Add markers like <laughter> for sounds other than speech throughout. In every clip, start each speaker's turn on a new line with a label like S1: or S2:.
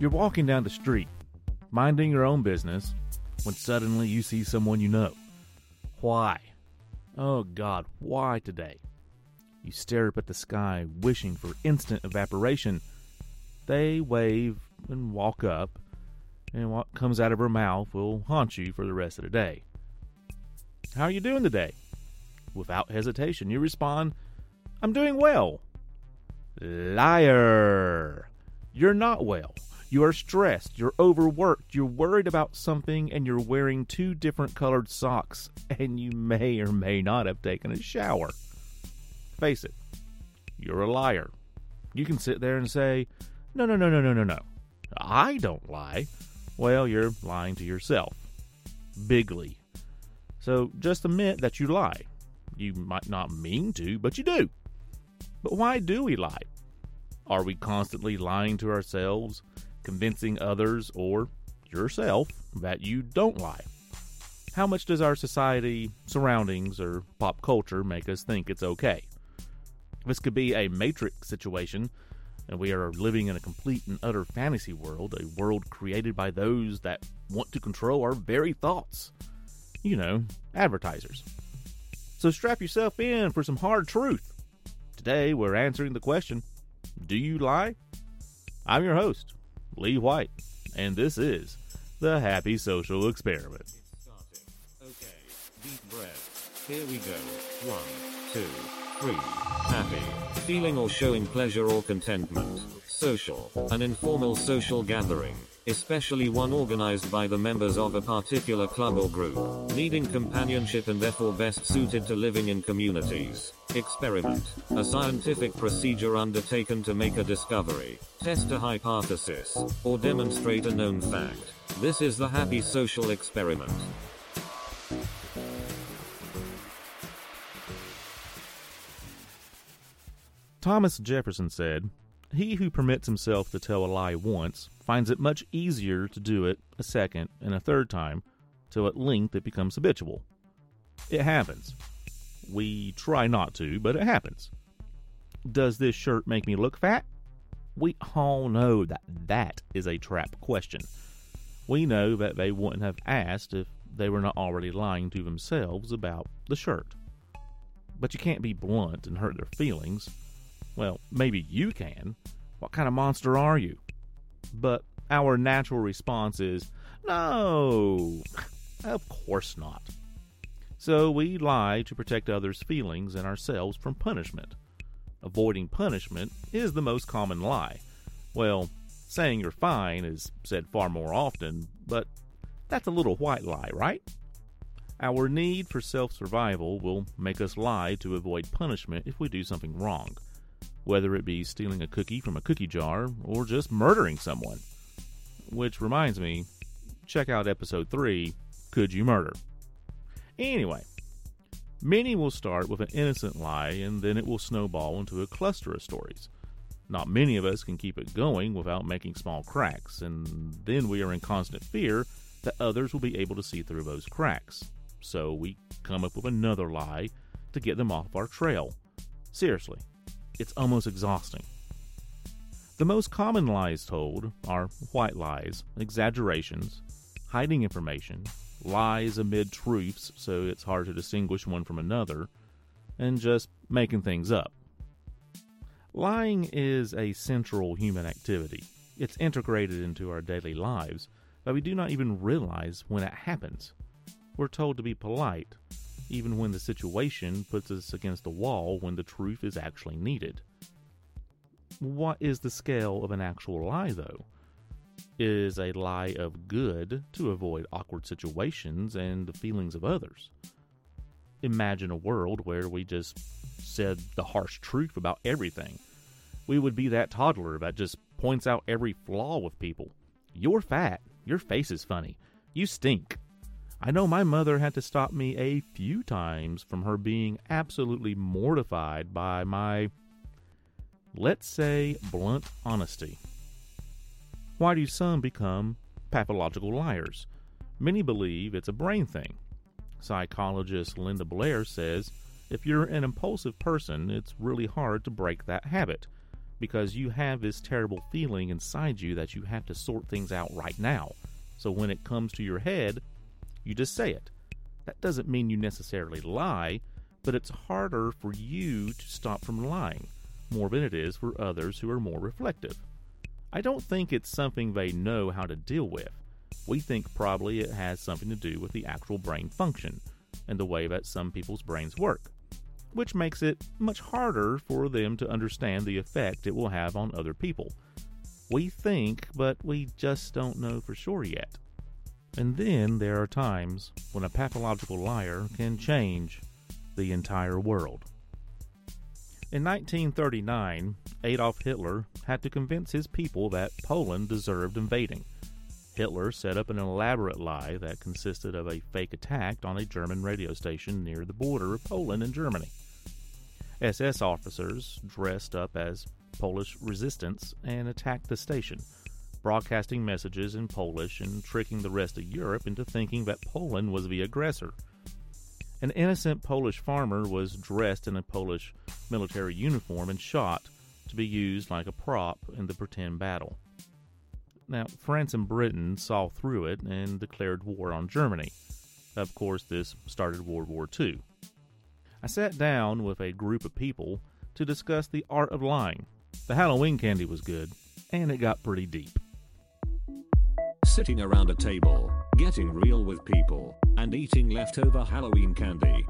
S1: You're walking down the street, minding your own business, when suddenly you see someone you know. Why? Oh God, why today? You stare up at the sky, wishing for instant evaporation. They wave and walk up, and what comes out of her mouth will haunt you for the rest of the day. How are you doing today? Without hesitation, you respond, I'm doing well. Liar! You're not well. You are stressed, you're overworked, you're worried about something, and you're wearing two different colored socks, <laughs> and you may or may not have taken a shower. Face it, you're a liar. You can sit there and say, No, no, no, no, no, no, no. I don't lie. Well, you're lying to yourself. Bigly. So just admit that you lie. You might not mean to, but you do. But why do we lie? Are we constantly lying to ourselves, convincing others or yourself that you don't lie? How much does our society, surroundings, or pop culture make us think it's okay? This could be a matrix situation, and we are living in a complete and utter fantasy world, a world created by those that want to control our very thoughts. You know, advertisers. So strap yourself in for some hard truth. Today, we're answering the question Do you lie? I'm your host, Lee White, and this is the Happy Social Experiment.
S2: Okay, deep breath. Here we go. One, two, three. Happy. Feeling or showing pleasure or contentment. Social. An informal social gathering. Especially one organized by the members of a particular club or group. Needing companionship and therefore best suited to living in communities. Experiment. A scientific procedure undertaken to make a discovery, test a hypothesis, or demonstrate a known fact. This is the happy social experiment.
S1: Thomas Jefferson said, He who permits himself to tell a lie once finds it much easier to do it a second and a third time, till at length it becomes habitual. It happens. We try not to, but it happens. Does this shirt make me look fat? We all know that that is a trap question. We know that they wouldn't have asked if they were not already lying to themselves about the shirt. But you can't be blunt and hurt their feelings. Well, maybe you can. What kind of monster are you? But our natural response is, no, of course not. So we lie to protect others' feelings and ourselves from punishment. Avoiding punishment is the most common lie. Well, saying you're fine is said far more often, but that's a little white lie, right? Our need for self survival will make us lie to avoid punishment if we do something wrong, whether it be stealing a cookie from a cookie jar or just murdering someone. Which reminds me, check out episode 3 Could You Murder? Anyway, Many will start with an innocent lie and then it will snowball into a cluster of stories. Not many of us can keep it going without making small cracks, and then we are in constant fear that others will be able to see through those cracks. So we come up with another lie to get them off our trail. Seriously, it's almost exhausting. The most common lies told are white lies, exaggerations, hiding information, lies amid truths so it's hard to distinguish one from another, and just making things up. Lying is a central human activity. It's integrated into our daily lives, but we do not even realize when it happens. We're told to be polite, even when the situation puts us against a wall when the truth is actually needed. What is the scale of an actual lie, though? Is a lie of good to avoid awkward situations and the feelings of others? Imagine a world where we just said the harsh truth about everything. We would be that toddler that just points out every flaw with people. You're fat. Your face is funny. You stink. I know my mother had to stop me a few times from her being absolutely mortified by my, let's say, blunt honesty. Why do some become pathological liars? Many believe it's a brain thing. Psychologist Linda Blair says if you're an impulsive person, it's really hard to break that habit because you have this terrible feeling inside you that you have to sort things out right now. So when it comes to your head, you just say it. That doesn't mean you necessarily lie, but it's harder for you to stop from lying, more than it is for others who are more reflective. I don't think it's something they know how to deal with. We think probably it has something to do with the actual brain function and the way that some people's brains work which makes it much harder for them to understand the effect it will have on other people. We think, but we just don't know for sure yet. And then there are times when a pathological liar can change the entire world. In 1939, Adolf Hitler had to convince his people that Poland deserved invading. Hitler set up an elaborate lie that consisted of a fake attack on a German radio station near the border of Poland and Germany. SS officers dressed up as Polish resistance and attacked the station, broadcasting messages in Polish and tricking the rest of Europe into thinking that Poland was the aggressor. An innocent Polish farmer was dressed in a Polish military uniform and shot to be used like a prop in the pretend battle. Now, France and Britain saw through it and declared war on Germany. Of course, this started World War II. I sat down with a group of people to discuss the art of lying. The Halloween candy was good, and it got pretty deep.
S2: Sitting around a table, getting real with people, and eating leftover Halloween candy.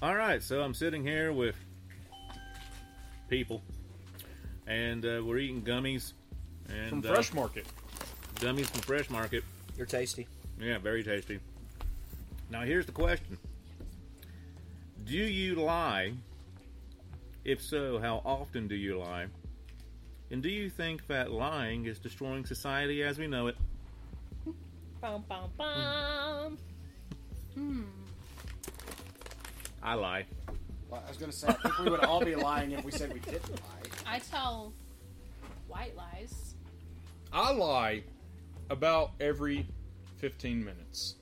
S1: All right, so I'm sitting here with people, and uh, we're eating gummies. And,
S3: From Fresh Market.
S1: Uh, gummies from Fresh Market.
S4: They're tasty.
S1: Yeah, very tasty. Now, here's the question Do you lie? If so, how often do you lie? And do you think that lying is destroying society as we know it?
S5: Bum, bum, bum. Hmm.
S1: I lie.
S3: Well, I was going to say, I think we would all be lying if we said we didn't lie.
S5: I tell white lies.
S6: I lie about every 15 minutes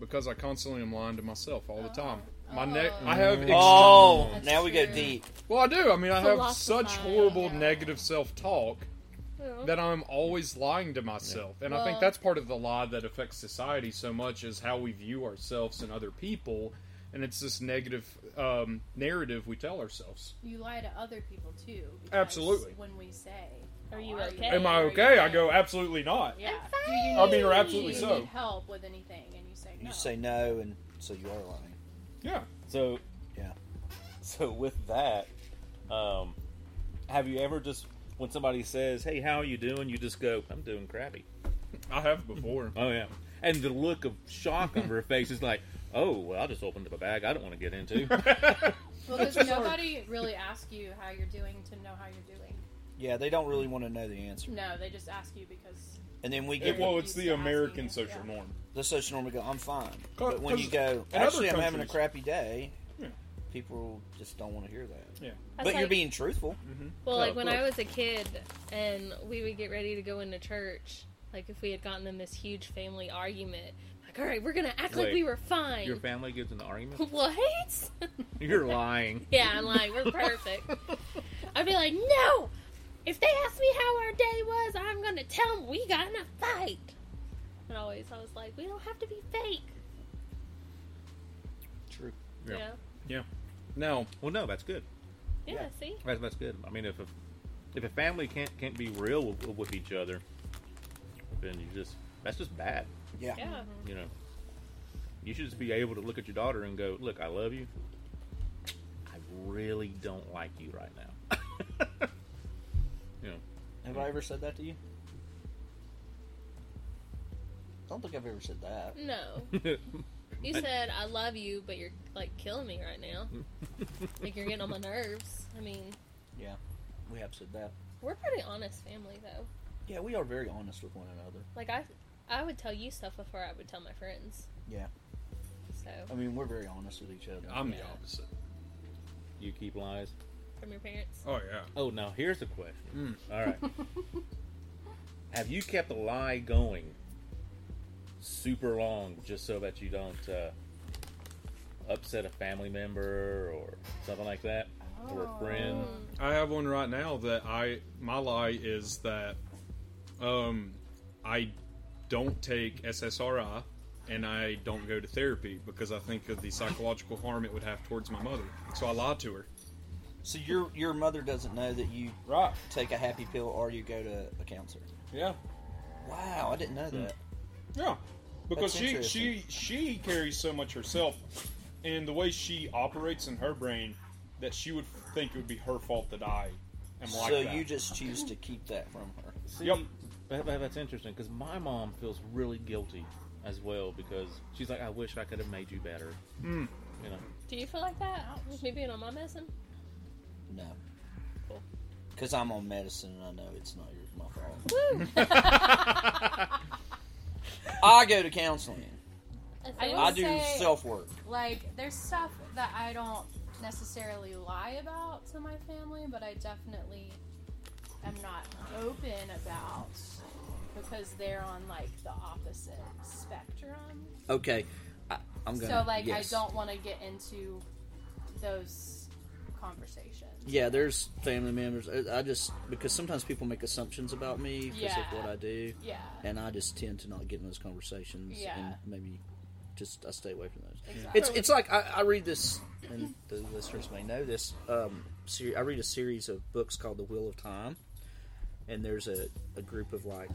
S6: because I constantly am lying to myself all the time. My neck, I have. Extreme,
S4: Oh, now we go deep.
S6: Well, I do. I mean, I have such
S5: Philosophize,
S6: horrible
S5: yeah.
S6: negative self-talk that I'm always lying to myself, and I think
S5: Well-
S6: that's part of the lie that affects society so much is how we view ourselves and other people, and it's this negative um, narrative we tell ourselves.
S5: You lie to other people too. because
S6: Absolutely.
S5: When we say,
S7: Are you
S5: "How
S7: okay?"
S6: Am I
S5: Are you
S6: okay? I go absolutely not.
S5: Yeah. Do you
S6: I
S5: need,
S6: mean, or absolutely
S5: do you
S6: so.
S5: need help with anything? And you say no.
S4: You say no, and so you are lying.
S6: Yeah.
S8: So
S4: Yeah.
S8: So with that, um, have you ever just when somebody says, "Hey, how are you doing?" You just go, "I'm doing crappy."
S6: I have before.
S1: Oh yeah, and the look of shock on her face is like, "Oh, well, I just opened up a bag I don't want to get into." <laughs>
S5: Well, does nobody really ask you how you're doing to know how you're doing?
S4: Yeah, they don't really want to know the answer.
S5: No, they just ask you because.
S4: And then we
S6: It-
S4: give
S6: well, it's the American social norm.
S4: the social norm. We go, I'm fine. But when you go, actually, I'm having a crappy day.
S6: Yeah.
S4: People just don't want to hear that.
S6: Yeah.
S4: But
S7: That's
S4: you're being truthful. Mm-hmm.
S7: Well,
S4: Yeah,
S7: like
S4: of
S7: when I was a kid and we would get ready to go into church, like if we had gotten in this huge family argument, like, all right, we're gonna act like we were fine.
S1: Your family gets in an argument? <laughs>
S7: what?
S1: You're lying. <laughs>
S7: yeah, I'm like, we're <laughs> perfect. I'd be like, no! If they ask me how our day was, I'm gonna tell them we got in a fight. And always, I was like, we don't have to be fake.
S4: True.
S7: Yeah.
S6: Yeah. No.
S1: Well, no, that's good.
S7: Yeah, see?
S1: That's, that's good. I mean, if a, if a family can't can't be real with, with each other, then you just that's just bad.
S4: Yeah.
S7: Yeah.
S1: You know, you should just be able to look at your daughter and go, "Look, I love you. I really don't like you right now." You know,
S4: Have I ever said that to you? I don't think I've ever said that.
S7: No. <laughs> You said I love you, but you're like killing me right now. like you're getting on my nerves. I mean,
S4: Yeah, we have said that.
S7: we're a pretty honest family though.
S4: Yeah, we are very honest with one another.
S7: Like I, I would tell you stuff before I would tell my friends.
S4: Yeah.
S7: So
S4: I mean, we're very honest with each other.
S6: I'm the
S7: Yeah.
S6: opposite.
S1: you keep lies.
S7: From your parents.
S6: Oh yeah.
S1: Oh, now here's a question.
S6: Mm.
S1: All right, <laughs> have you kept a lie going super long just so that you don't uh, upset a family member or something like that, or a friend?
S6: I have one right now that I my lie is that um I don't take SSRI and I don't go to therapy because I think of the psychological harm it would have towards my mother. So I lied to her.
S4: So your your mother doesn't know that you
S6: right.
S4: take a happy pill or you go to a counselor.
S6: Yeah.
S4: Wow, I didn't know that.
S6: Yeah. Because she she she carries so much herself and the way she operates in her brain that she would think it would be her fault that I am like
S4: so
S6: that.
S4: you just choose to keep that from her.
S1: See,
S6: Yep.
S1: that, that- that's interesting because my mom feels really guilty as well because she's like, "I wish I could have made you better."
S6: Mm.
S1: You know,
S7: Do you feel like that? With me being on my medicine?
S4: No.
S7: Cool.
S4: Because I'm on medicine and I know it's not your my fault.
S5: Woo! <laughs>
S4: I go to counseling.
S5: I,
S4: I do self work.
S5: Like, there's stuff that I don't necessarily lie about to my family, but I definitely am not open about because they're on like the opposite spectrum.
S4: Okay, I, I'm gonna.
S5: so like,
S4: yes.
S5: I don't want to get into those conversations.
S4: Yeah, there's family members. I I just because sometimes people make assumptions about me because
S5: Yeah.
S4: of what I do.
S5: Yeah.
S4: and I just tend to not get in those conversations.
S5: Yeah.
S4: and maybe just I stay away from those.
S5: Exactly.
S4: It's it's like I, I read this, and the listeners may know this. Um, ser- I read a series of books called The Wheel of Time, and there's a, a group of like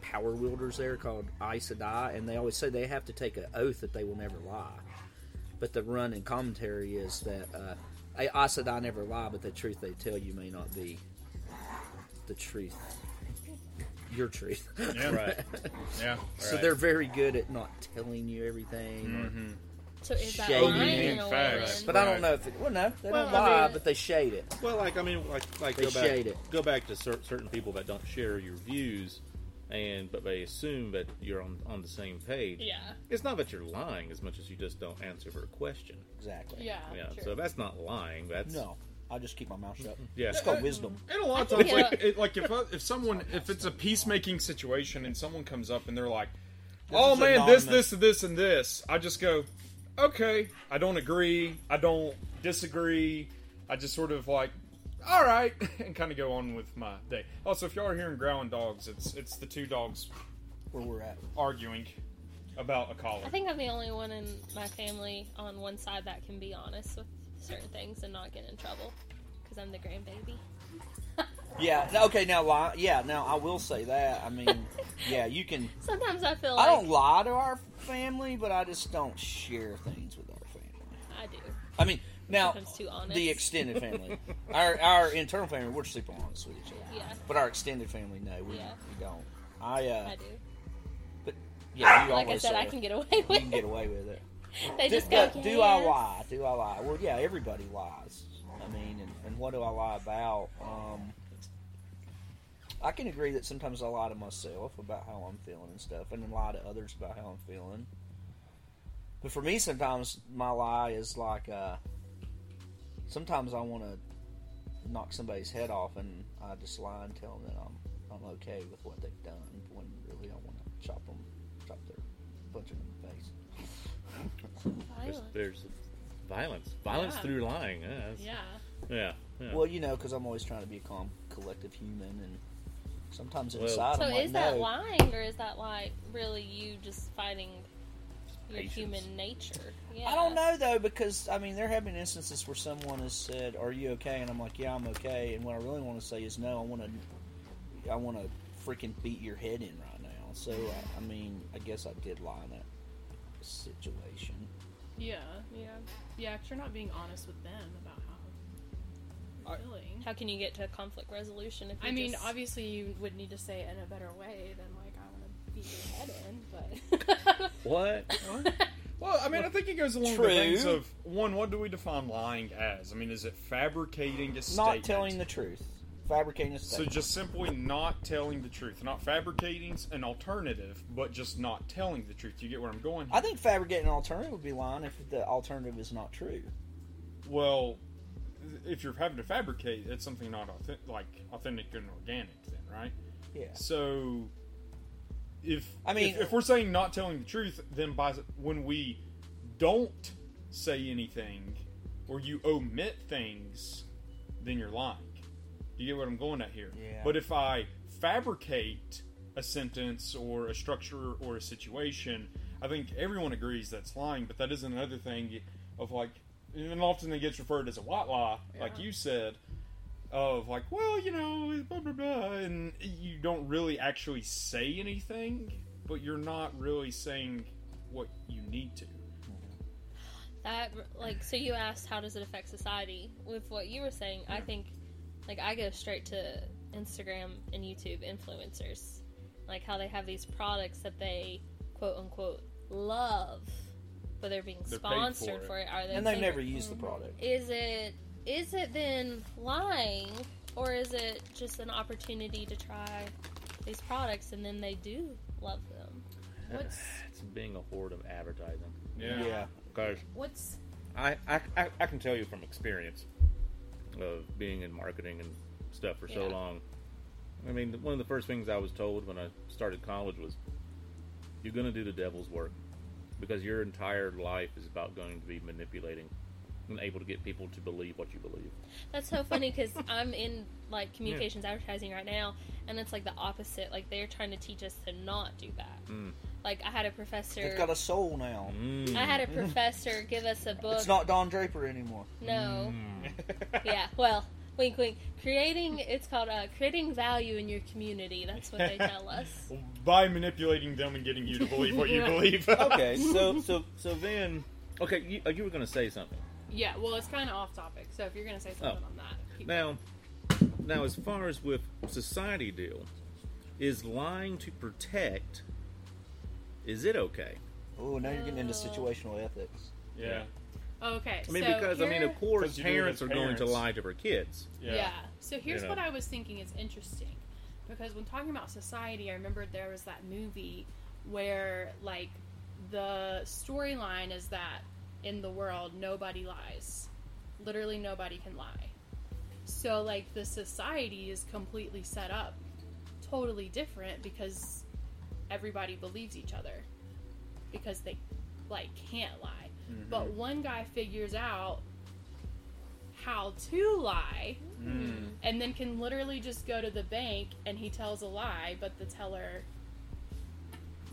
S4: power wielders there called Aes Sedai, and they always say they have to take an oath that they will never lie. But the run in commentary is that uh, Aes Sedai never lie, but the truth they tell you may not be the truth. Your truth,
S6: Yeah. <laughs> Right. Yeah.
S4: So
S6: Right.
S4: they're very good at not telling you everything. or
S6: Mhm.
S7: So is that
S4: shading
S7: lying
S4: it.
S7: in a way then?
S4: But I don't know if it. Well, no, they
S1: Well,
S4: don't
S1: I
S4: lie,
S1: mean-
S4: but they shade it.
S1: Well, like I mean, like like
S4: They
S1: go back
S4: shade it.
S1: go back to cer- certain people that don't share your views, and but they assume that you're on on the same page.
S7: Yeah.
S1: It's not that you're lying as much as you just don't answer her question.
S4: Exactly.
S5: Yeah.
S1: Yeah.
S5: true.
S1: So that's not lying. That's
S4: No, I just keep my mouth shut. <laughs>
S1: Yeah.
S4: it's called wisdom.
S6: And a lot of times,
S7: think
S6: like,
S7: it-
S6: it, like if uh, if someone if it's a peacemaking situation and someone comes up and they're like, "Oh
S4: is
S6: man,
S4: anonymous."
S6: this, this, this, and this," I just go, "Okay, I don't agree. I don't disagree. I just sort of like, all right, <laughs> and kind of go on with my day." Also, if y'all are hearing growling dogs, it's it's the two dogs
S4: Where we're at.
S6: arguing about a collar.
S7: I think I'm the only one in my family on one side that can be honest with certain things and not get in trouble because I'm the grandbaby. <laughs>
S4: Yeah. Okay. Now lie. Yeah. Now I will say that. I mean, <laughs> yeah, you can.
S7: Sometimes I feel
S4: I
S7: like
S4: don't lie to our family, but I just don't share things with our family.
S7: I do.
S4: I mean, now
S7: Sometimes too honest.
S4: the extended family, <laughs> our our internal family, we're super honest with each other.
S7: Yeah.
S4: But our extended family, no, we,
S7: Yeah.
S4: we don't. I uh,
S7: I do.
S4: but yeah, you <laughs>
S7: like I said, I can get away with.
S4: You
S7: can
S4: get away with it. <laughs>
S7: They
S4: do,
S7: just go,
S4: do, do I lie? Do I lie? Well, yeah, everybody lies. I mean, and, and what do I lie about? Um, I can agree that sometimes I lie to myself about how I'm feeling and stuff, and then lie to others about how I'm feeling. But for me, sometimes my lie is like, uh, sometimes I want to knock somebody's head off, and I just lie and tell them that I'm I'm okay with what they've done, when really I want to chop them, chop their punch them in the face.
S8: There's, there's violence, violence
S4: Yeah.
S8: through lying. Yeah,
S5: Yeah.
S8: yeah, yeah.
S4: Well, you know, because I'm always trying to be a calm, collective human, and sometimes
S8: Well-
S4: inside
S7: So
S4: I'm like,
S7: is that
S4: no.
S7: lying, or is that like really you just fighting your
S4: Patience.
S7: human nature? Yeah.
S4: I don't know though because I mean there have been instances where someone has said, "Are you okay?" and I'm like, "Yeah, I'm okay." And what I really want to say is, "No, I want to, I want to freaking beat your head in right now." So I, I mean, I guess I did lie in that situation.
S9: Yeah, yeah, yeah. Because you're not being honest with them about how you're feeling.
S7: How can you get to conflict resolution if you
S9: I mean,
S7: just-
S9: obviously, you would need to say it in a better way than like I want to beat your <laughs> head in, but
S8: What?
S6: Well, I mean, I think it goes along
S4: True.
S6: the lines of one. What do we define lying as? I mean, is it fabricating a
S4: Not telling the truth, fabricating a
S6: So just simply not telling the truth, not fabricating an alternative, but just not telling the truth. You get where I'm going?
S4: I think fabricating an alternative would be lying if the alternative is not true.
S6: Well, if you're having to fabricate, it's something not authentic, like authentic and organic, then, right?
S4: Yeah.
S6: So, if
S4: I mean-
S6: if, if we're saying not telling the truth, then by when we don't say anything or you omit things, then you're lying. You get what I'm going at here?
S4: Yeah.
S6: But if I fabricate a sentence or a structure or a situation, I think everyone agrees that's lying. But that is another thing of like, and often it gets referred as a white lie, like you said, of like, well, you know, blah blah blah, and you don't really actually say anything, but you're not really saying what you need to.
S7: that like so you asked how does it affect society with what you were saying i think like i go straight to instagram and youtube influencers like how they have these products that they quote unquote love but they're being
S4: They're
S7: sponsored
S4: for
S7: for
S4: it.
S7: it, are they
S4: And they've never used the product.
S7: is it is it then lying or is it just an opportunity to try these products and then they do love them
S9: What's <sighs>
S8: it's being a horde of advertising.
S6: Yeah.
S4: Yeah.
S8: Because
S9: what's
S8: I, I, I, I can tell you from experience of being in marketing and stuff for so long. I mean, one of the first things I was told when I started college was, "You're going to do the devil's work because your entire life is about going to be manipulating and able to get people to believe what you believe."
S7: That's so funny because <laughs> I'm in like communications advertising right now, and it's like the opposite. Like they're trying to teach us to not do that.
S4: Mm.
S7: Like I had a professor.
S4: They've got a soul now.
S7: I had a <laughs> professor give us a book.
S4: It's not Don Draper anymore.
S7: No. yeah. <laughs> Well, wink, wink. Creating. It's called uh, creating value in your community. That's what they tell us.
S6: By manipulating them and getting you to believe what you believe.
S8: okay, so so so then, okay, you, uh, you were going to say something.
S9: Yeah? Well, it's kind of off topic. So if you're gonna say something
S8: Oh.
S9: on that, keep
S8: Now, now, as far as with society deal, is lying to protect? Is it okay?
S4: Oh, now you're getting into uh, situational ethics.
S6: Yeah.
S9: Okay.
S8: I mean,
S9: so
S8: because I mean, of course,
S6: you do
S8: parents are going to lie to their kids.
S9: Yeah. So here's
S8: You
S9: what. I was thinking is interesting. Because when talking about society, I remembered there was that movie where, like, the storyline is that in the world, nobody lies. Literally, nobody can lie. So, like, the society is completely set up totally different because everybody believes each other. Because they, like, can't lie.
S5: Mhm.
S9: But one guy figures out how to lie
S5: Mm.
S9: and then can literally just go to the bank and he tells a lie but the teller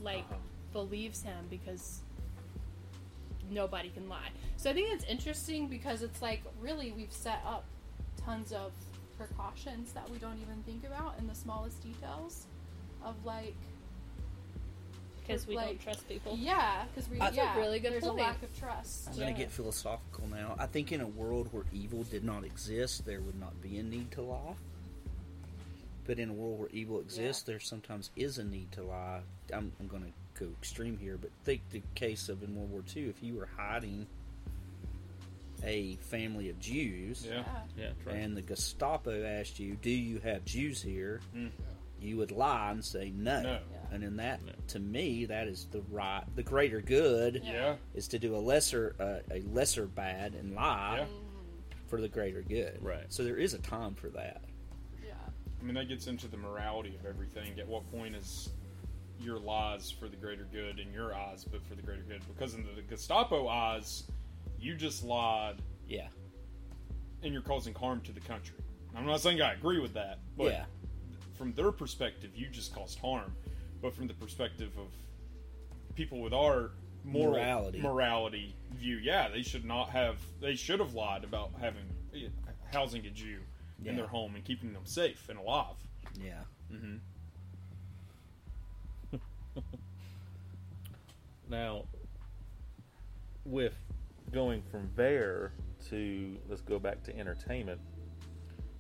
S9: like believes him because nobody can lie so i think it's interesting because it's like really we've set up tons of precautions that we don't even think about in the smallest details of like
S7: Because we
S9: like,
S7: don't trust people.
S9: yeah because we
S4: That's a
S7: really good
S9: there's
S7: point.
S9: a lack of trust
S4: I'm going to get philosophical now. I think in a world where evil did not exist, there would not be a need to lie. But in a world where evil exists, there sometimes is a need to lie. I'm, I'm going to go extreme here, but think the case of in World War II. If you were hiding a family of Jews,
S6: Yeah.
S8: Yeah, right.
S4: and the Gestapo asked you, "Do you have Jews here?"
S6: Mm.
S4: you would lie and say no.
S6: No.
S4: And in that, to me, that is the right, the greater good.
S6: Yeah.
S4: Is to do a lesser, uh, a lesser bad and lie
S6: Yeah.
S4: for the greater good.
S1: Right.
S4: So there is a time for that. Yeah.
S6: I mean, that gets into the morality of everything. At what point is your lies for the greater good in your eyes, but for the greater good? Because in the Gestapo eyes, you just lied.
S4: Yeah.
S6: And you're causing harm to the country. I'm not saying I agree with that, but
S4: Yeah.
S6: from their perspective, you just caused harm. But from the perspective of people with our moral
S4: Morality.
S6: morality view, yeah, they should not have. They should have lied about having housing a Jew
S4: Yeah.
S6: in their home and keeping them safe and alive.
S4: Yeah.
S6: Mm-hmm.
S1: Now, with going from there to let's go back to entertainment,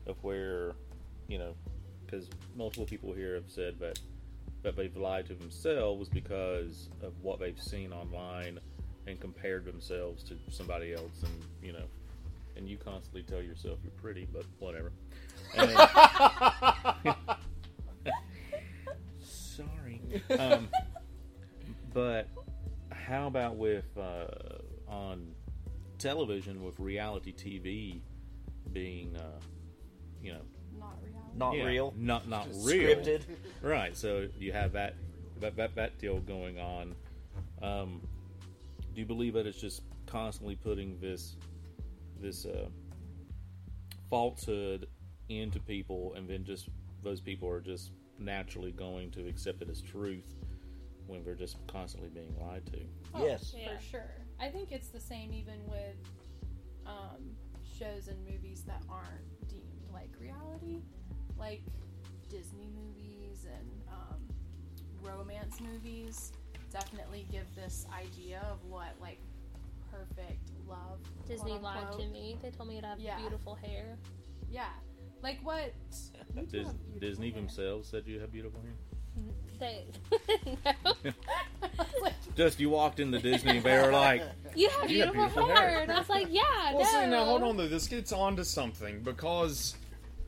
S1: of where you know, because multiple people here have said that that they've lied to themselves because of what they've seen online and compared themselves to somebody else, and you know, and you constantly tell yourself you're pretty, but whatever. And <laughs> <laughs> Sorry. Um, but how about with uh, on television with reality TV being, uh, you know,
S9: Not reality.
S4: Not
S1: yeah,
S4: real.
S1: not not
S4: Just
S1: real,
S4: scripted. <laughs>
S1: right? So you have that that that, that deal going on. Um, do you believe that it's just constantly putting this this uh, falsehood into people, and then just those people are just naturally going to accept it as truth when they're just constantly being lied to?
S9: Oh,
S4: Yes.
S9: for sure. I think it's the same even with um, shows and movies that aren't deemed like reality, like Disney movies and um, romance movies. Definitely give this idea of what like perfect love.
S7: Disney
S9: quote
S7: lied to me. They told me to have
S9: Yeah.
S7: beautiful hair.
S9: Yeah, like what?
S1: Dis- Disney
S9: hair.
S1: themselves said you have beautiful hair.
S7: They no. <laughs>
S1: Just you walked into Disney, and they were like,
S7: You have
S6: You have
S7: beautiful,
S6: beautiful
S7: hair.
S6: hair.
S7: And I was like, yeah,
S6: Well,
S7: no.
S6: see, now hold on though. This gets on to something because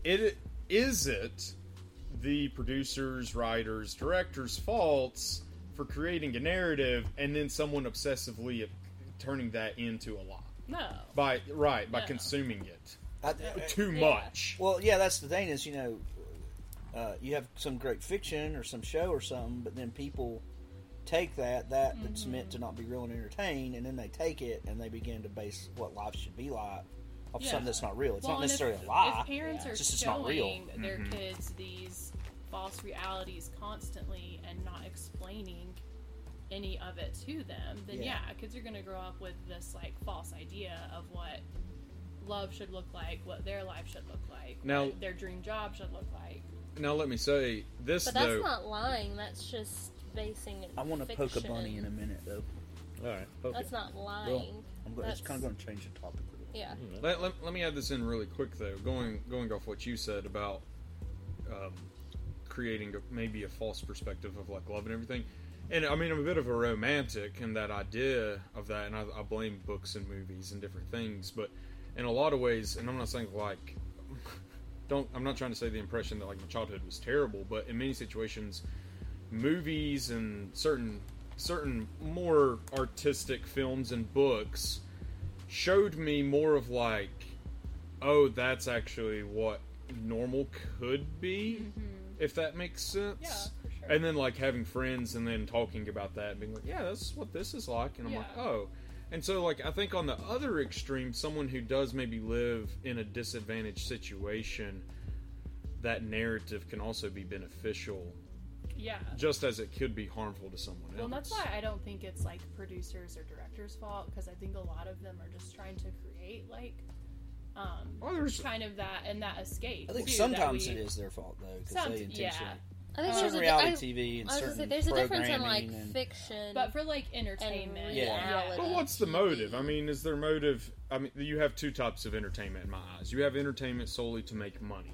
S6: it is it the producers, writers, directors' faults for creating a narrative and then someone obsessively uh, turning that into a lie
S9: No.
S6: by right by
S9: No.
S6: consuming it
S4: I- uh,
S6: too
S9: Yeah.
S6: much.
S4: Well, yeah, that's the thing is, you know, uh, you have some great fiction or some show or something, but then people take that that that's
S9: Mm-hmm.
S4: meant to not be real and entertain, and then they take it and they begin to base what life should be like off
S9: Yeah.
S4: something that's not real. It's
S9: Well,
S4: not necessarily
S9: if,
S4: a lie.
S9: If parents are
S4: it's just
S9: showing
S4: not real.
S9: their
S6: Mhm.
S9: kids these false realities constantly and not explaining any of it to them, then
S4: Yeah.
S9: yeah, kids are going to grow up with this like false idea of what love should look like, what their life should look like,
S6: Now-
S9: what their dream job should look like.
S6: Now let me say this
S7: But that's
S6: though.
S7: not lying. That's just basing it.
S4: I want to poke a bunny in a minute, though.
S1: "All right, okay."
S7: That's not lying.
S4: Well, I'm go- it's kind of going to change the topic. a little.
S7: Yeah.
S6: Let, let, let me add this in really quick though. Going going off what you said about um, creating a, maybe a false perspective of like love and everything. And I mean, I'm a bit of a romantic in that idea of that, and I, I blame books and movies and different things. But in a lot of ways, and I'm not saying like, don't I'm not trying to say the impression that like my childhood was terrible, but in many situations, movies and certain certain more artistic films and books showed me more of like, oh, that's actually what normal could be, mm-hmm. if that makes sense.
S9: Yeah, sure.
S6: And then like having friends and then talking about that and being like, yeah, that's what this is like, and I'm like, oh. And so like I think on the other extreme, someone who does maybe live in a disadvantaged situation, that narrative can also be beneficial,
S9: Yeah.
S6: just as it could be harmful to someone
S9: Well,
S6: else.
S9: and that's why I don't think it's like producers or directors' fault because I think a lot of them are just trying to create like um
S6: Well, there's-
S9: kind of that and that escape.
S4: I think
S9: too,
S4: sometimes
S9: we,
S4: it is their fault though, because
S9: Some-
S4: they
S9: yeah.
S4: Intentionally.
S7: I think
S9: Um,
S7: there's
S4: certain
S7: a
S4: reality
S7: I-
S4: TV and
S7: I was
S4: certain
S7: say, there's a difference in like
S4: and-
S7: fiction,
S9: But for like entertainment,
S7: and
S4: Yeah.
S7: reality.
S6: But what's the motive? I mean, is their motive? I mean, you have two types of entertainment in my eyes. You have entertainment solely to make money.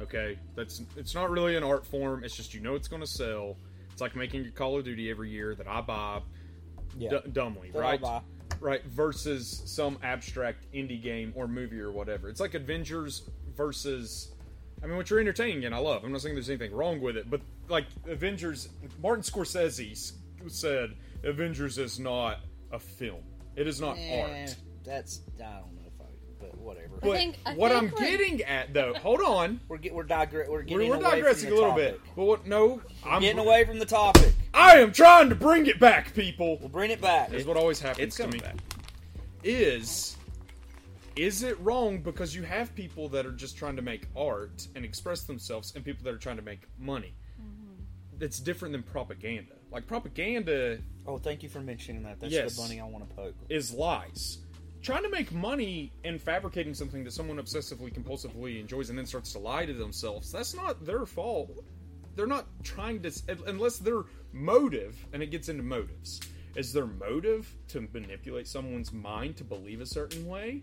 S6: Okay, that's it's not really an art form. It's just you know it's going to sell. It's like making a Call of Duty every year that I buy
S4: Yeah.
S6: d- dumbly,
S4: That I
S6: right?
S4: buy.
S6: Right. Versus some abstract indie game or movie or whatever. It's like Avengers versus I mean, what you're entertaining and I love. I'm not saying there's anything wrong with it, but like Avengers, Martin Scorsese said Avengers is not a film. It is not
S4: Eh,
S6: art.
S4: That's I don't know if I, but whatever.
S6: But what I'm getting at, though, hold on, <laughs>
S4: we're get, we're, digre- we're
S6: we're, we're
S4: away
S6: digressing
S4: from
S6: a
S4: the
S6: little bit. But what? No, I'm
S4: getting away from the topic.
S6: I am trying to bring it back, people.
S4: We'll bring it back.
S6: Is what always happens
S8: It's
S6: to me.
S8: back.
S6: Is is it wrong because you have people that are just trying to make art and express themselves, and people that are trying to make money? Mm-hmm. It's different than propaganda. Like propaganda
S4: Oh, thank you for mentioning that. That's
S6: Yes.
S4: the bunny I want to poke.
S6: is lies. Trying to make money and fabricating something that someone obsessively, compulsively enjoys and then starts to lie to themselves, that's not their fault. They're not trying to, unless their motive, and it gets into motives, is their motive to manipulate someone's mind to believe a certain way?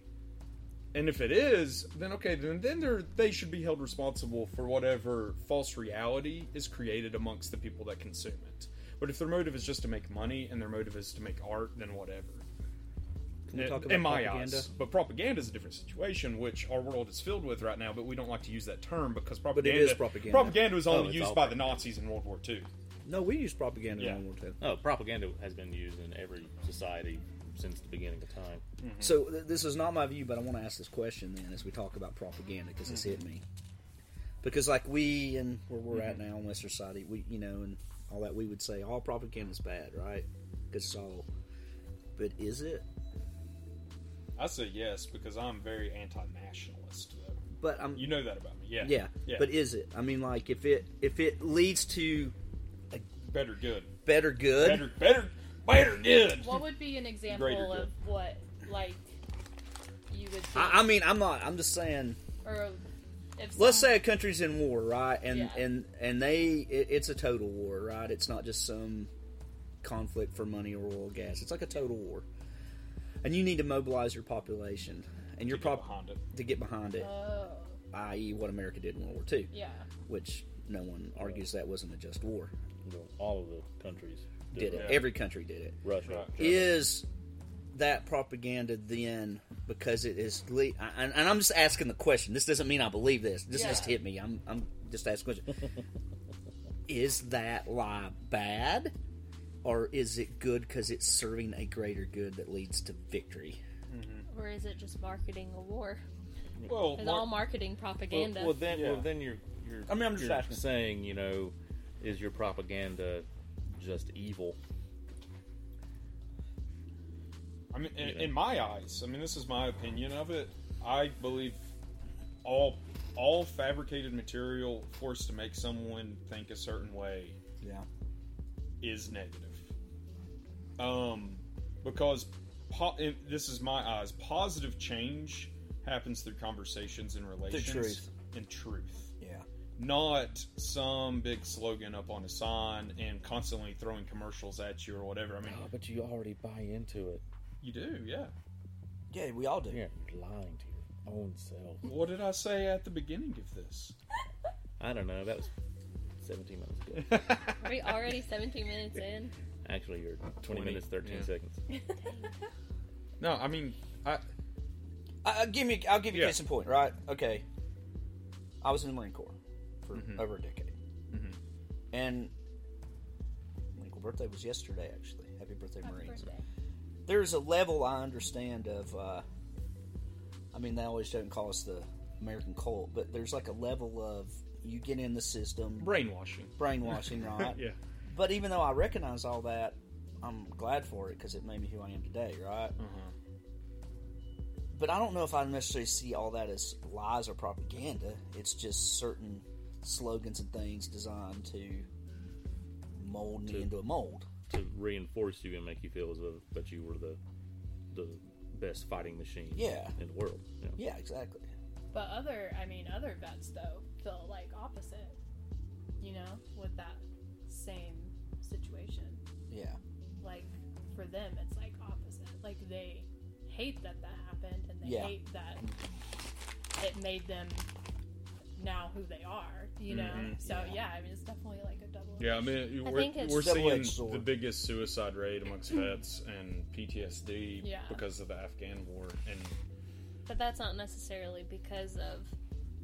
S6: And if it is, then okay, then then they're, they should be held responsible for whatever false reality is created amongst the people that consume it. But if their motive is just to make money and their motive is to make art, then whatever.
S4: Can we
S6: eh,
S4: talk about
S6: in my
S4: propaganda?
S6: eyes, but propaganda is a different situation, which our world is filled with right now. But we don't like to use that term because
S4: it
S6: propaganda.
S4: is propaganda.
S6: Propaganda was
S8: Oh,
S6: only
S8: it's
S6: used
S8: all
S6: by the Nazis in World War II.
S4: No, we use propaganda
S6: Yeah.
S4: in World War II.
S8: Oh, propaganda has been used in every society since the beginning of time. Mm-hmm.
S4: So th- this is not my view, but I want to ask this question then as we talk about propaganda because it's hit me. Mm-hmm. Because like we and where we're at mm-hmm. now in Western society, we you know and all that we would say all propaganda is bad, right? Because it's all. But is it?
S6: I say yes because I'm very anti-nationalist. Though.
S4: But I'm.
S6: You know that about me, yeah.
S4: Yeah,
S6: yeah.
S4: But is it? I mean, like if it if it leads to a
S6: better good,
S4: better good,
S6: better, better, better good.
S9: What would be an example
S6: Greater good.
S9: of what, like, you would? Think,
S4: I, I mean, I'm not. I'm just saying.
S9: or if
S4: Let's say a country's in war, right? And
S9: Yeah.
S4: and and they, it, it's a total war, right? It's not just some conflict for money or oil or gas. It's like a total war, and you need to mobilize your population and your prop to get behind it.
S9: Oh,
S4: I.e., what America did in World War II.
S9: yeah.
S4: Which no one argues that wasn't a just war.
S8: Well, all of the countries
S4: Did it?
S8: that.
S4: Every country did it.
S8: Russia.
S4: Is that propaganda then because it is le- and, and I'm just asking the question. This doesn't mean I believe this. This
S9: Yeah.
S4: just hit me. I'm I'm just asking the question. is that lie bad, or is it good because it's serving a greater good that leads to victory? Mm-hmm.
S7: Or is it just marketing a war?
S6: Well,
S7: it's
S8: mar-
S7: all marketing propaganda.
S8: Well, well, then, well, then you're, you're.
S4: I mean, I'm just
S8: you're
S4: asking.
S8: saying, you know, is your propaganda just evil?
S6: I mean, in, in my eyes, I mean, this is my opinion of it. I believe all all fabricated material forced to make someone think a certain way
S4: Yeah.
S6: is negative. Um, because po- in, this is my eyes. Positive change happens through conversations and relations
S4: truth.
S6: and truth.
S4: Yeah.
S6: Not some big slogan up on a sign and constantly throwing commercials at you or whatever. I mean,
S8: but you already buy into it.
S6: you do, yeah.
S4: Yeah, we all do.
S8: You're lying to your own self.
S6: What did I say at the beginning of this? <laughs>
S8: I don't know. That was 17 minutes ago. <laughs>
S7: Are we already 17 minutes in?
S8: Actually, you're 20,
S6: 20,
S8: minutes, 13
S6: yeah.
S8: seconds. <laughs>
S6: No, I mean, I
S4: I, I give me. I'll give you
S6: Yeah.
S4: a case in point. Right? Okay. I was in the Marine Corps for
S6: Mhm.
S4: over a decade,
S6: Mhm.
S4: and Marine Corps birthday was yesterday. Actually, happy birthday,
S9: Happy
S4: Marines.
S9: birthday.
S4: There's a level I understand of. Uh, I mean, they always don't call us the American cult, but there's like a level of you get in the system,
S6: brainwashing.
S4: brainwashing, <laughs> right?
S6: yeah.
S4: But even though I recognize all that, I'm glad for it because it made me who I am today, right?
S6: Uh-huh.
S4: But I don't know if I necessarily see all that as lies or propaganda. It's just certain slogans and things designed to mold me
S8: To-
S4: into a mold.
S8: to reinforce you and make you feel as though that you were the the best fighting machine
S4: Yeah.
S8: in the world. Yeah.
S4: Yeah, exactly.
S9: But other, I mean, other vets though feel like opposite. You know, with that same situation.
S4: Yeah.
S9: Like for them, it's like opposite. Like they hate that that happened, and they
S4: Yeah.
S9: hate that it made them now who they are. You know.
S6: Mhm.
S9: So yeah. I mean, it's definitely like a double.
S6: Yeah, I mean,
S7: I
S6: we're,
S7: think it's-
S6: we're seeing
S4: sword.
S6: the biggest suicide rate amongst <clears throat> vets and PTSD
S9: Yeah.
S6: because of the Afghan war. And
S7: But that's not necessarily because of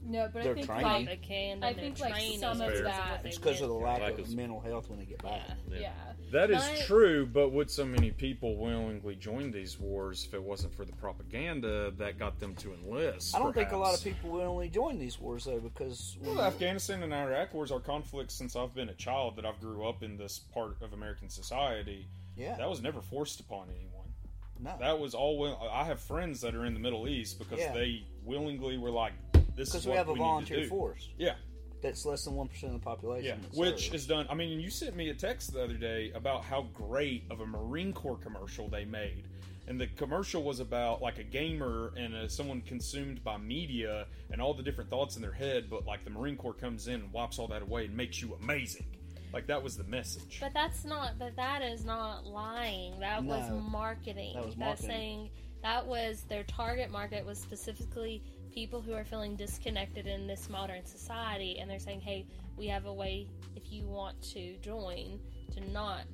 S9: No, but I
S4: Their
S9: think
S4: training.
S9: like
S7: Propaganda,
S9: I think like
S7: training
S9: some of
S7: is
S9: that.
S4: It's because of the lack
S8: Lack
S4: of
S8: of-
S4: mental health when they get back.
S7: Yeah.
S9: Yeah.
S6: That is
S7: But-
S6: true, but would so many people willingly join these wars if it wasn't for the propaganda that got them to enlist?
S4: I don't think a lot of
S6: perhaps?
S4: people will only join these wars though because
S6: Well, Afghanistan and Iraq wars are conflicts since I've been a child that I've grew up in this part of American society.
S4: Yeah.
S6: that was never forced upon anyone.
S4: no,
S6: That was all. Will- I have friends that are in the Middle East because
S4: Yeah.
S6: they willingly were like, "This is
S4: because
S6: what
S4: we have a
S6: need
S4: volunteer force
S6: Yeah,
S4: that's less than one percent of the population.
S6: yeah, which
S4: serves.
S6: is done. I mean, you sent me a text the other day about how great of a Marine Corps commercial they made, and the commercial was about like a gamer and uh someone consumed by media and all the different thoughts in their head, but like the Marine Corps comes in and wipes all that away and makes you amazing. Like that was the message.
S7: But that's not. But that is not lying. That was marketing.
S6: That was
S7: That's
S6: marketing.
S7: saying that was their target market was specifically people who are feeling disconnected in this modern society, and they're saying, "Hey, we have a way if you want to join to not."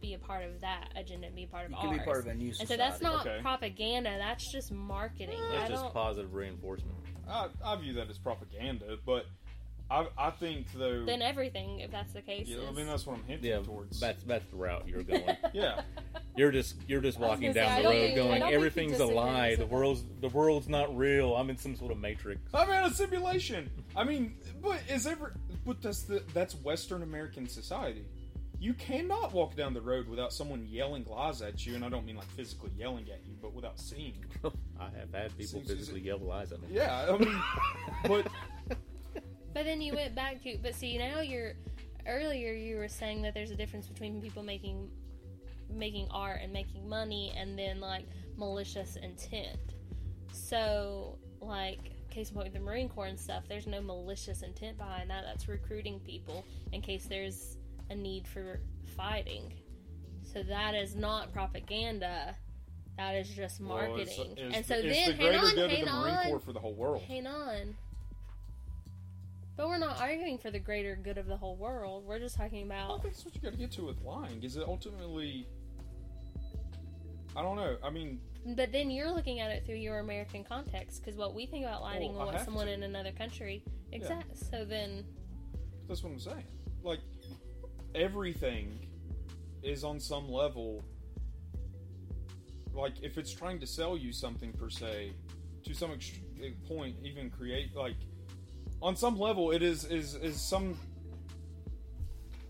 S7: Be a part of that agenda and be a part of
S4: You
S7: ours.
S4: can be part of a new
S7: And so that's not
S6: Okay.
S7: propaganda. That's just marketing. I
S8: That's just
S7: don't.
S8: positive reinforcement.
S6: I, I view that as propaganda, but I, I think though.
S7: Then everything, if that's the case,
S6: Yeah, I
S7: is-
S6: mean that's what I'm hinting
S8: Yeah,
S6: towards.
S8: that's that's the route you're going. <laughs>
S6: yeah,
S8: You're just you're just
S7: was
S8: walking
S7: gonna say,
S8: down the
S7: don't
S8: road
S7: think- I
S8: going
S7: don't think he
S8: everything's a
S7: disagrees
S8: lie. The
S7: with
S8: world's the world's not real. I'm in some sort of matrix.
S6: I'm in a simulation. I mean, but is ever but that's the that's Western American society. You cannot walk down the road without someone yelling lies at you, and I don't mean like physically yelling at you, but without seeing. <laughs>
S8: I have had people
S6: Seems-
S8: physically yell lies at me.
S6: Yeah, I mean, but <laughs>
S7: But then you went back to, but see now you're earlier you were saying that there's a difference between people making making art and making money, and then like malicious intent. So like case in point with the Marine Corps and stuff, there's no malicious intent behind that. That's recruiting people in case there's a need for fighting. So that is not propaganda. That is just
S6: Well, it's-
S7: marketing.
S6: it's
S7: and so
S6: it's
S7: then,
S6: the
S7: hang on, hang
S6: the
S7: on,
S6: for the whole world.
S7: Hang on. But we're not arguing for the greater good of the whole world. We're just talking about.
S6: I think that's what you got to get to with lying. Is it ultimately? I don't know. I mean,
S7: But then you're looking at it through your American context, because what we think about lying
S6: Well,
S7: and what someone
S6: to.
S7: in another country exact. So then,
S6: That's what I'm saying. Like everything is on some level. Like if it's trying to sell you something per se, to some ext- point, even create like on some level, it is is is some.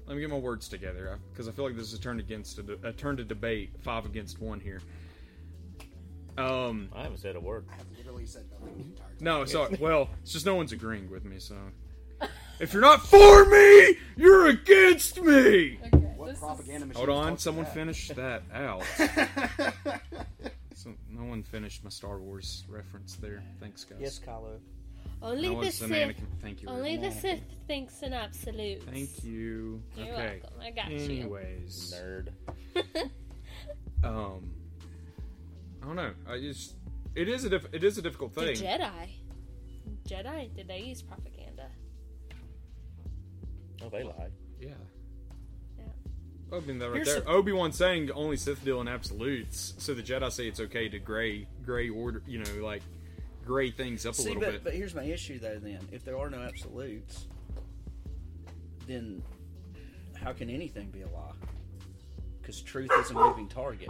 S6: Let me get my words together because I feel like this is turned against a, de- a turn to debate, five against one here. Um,
S8: I haven't said a word.
S3: I have literally said nothing.
S6: no, sorry. Well, it's just no one's agreeing with me. So, if you're not for me, you're against me.
S3: What propaganda machine?
S6: Hold on, someone
S3: that?
S6: finish <laughs> that out. <laughs> so, no one finished my Star Wars reference there. Thanks, guys.
S4: Yes, Kylo.
S7: Only
S6: That
S7: the
S6: was
S7: Sith.
S6: Thank you.
S7: Only the Sith thinks in absolutes.
S6: Thank you.
S7: You're
S6: okay.
S7: welcome. I got you.
S6: Anyways,
S8: Nerd. <laughs>
S6: um, I don't know. I just it is a diff- it is a difficult
S7: The
S6: thing.
S7: Jedi. Jedi, did they use propaganda?
S8: Oh, they lied.
S6: Yeah.
S7: Yeah.
S6: I mean, that right
S4: Here's
S6: there.
S4: the-
S6: Obi Wan saying only Sith deal in absolutes, so the Jedi say it's okay to gray, gray order, you know, like gray things up a
S4: See,
S6: little
S4: but,
S6: bit.
S4: but here's my issue though. Then, if there are no absolutes, then how can anything be a lie? Because truth is a moving target.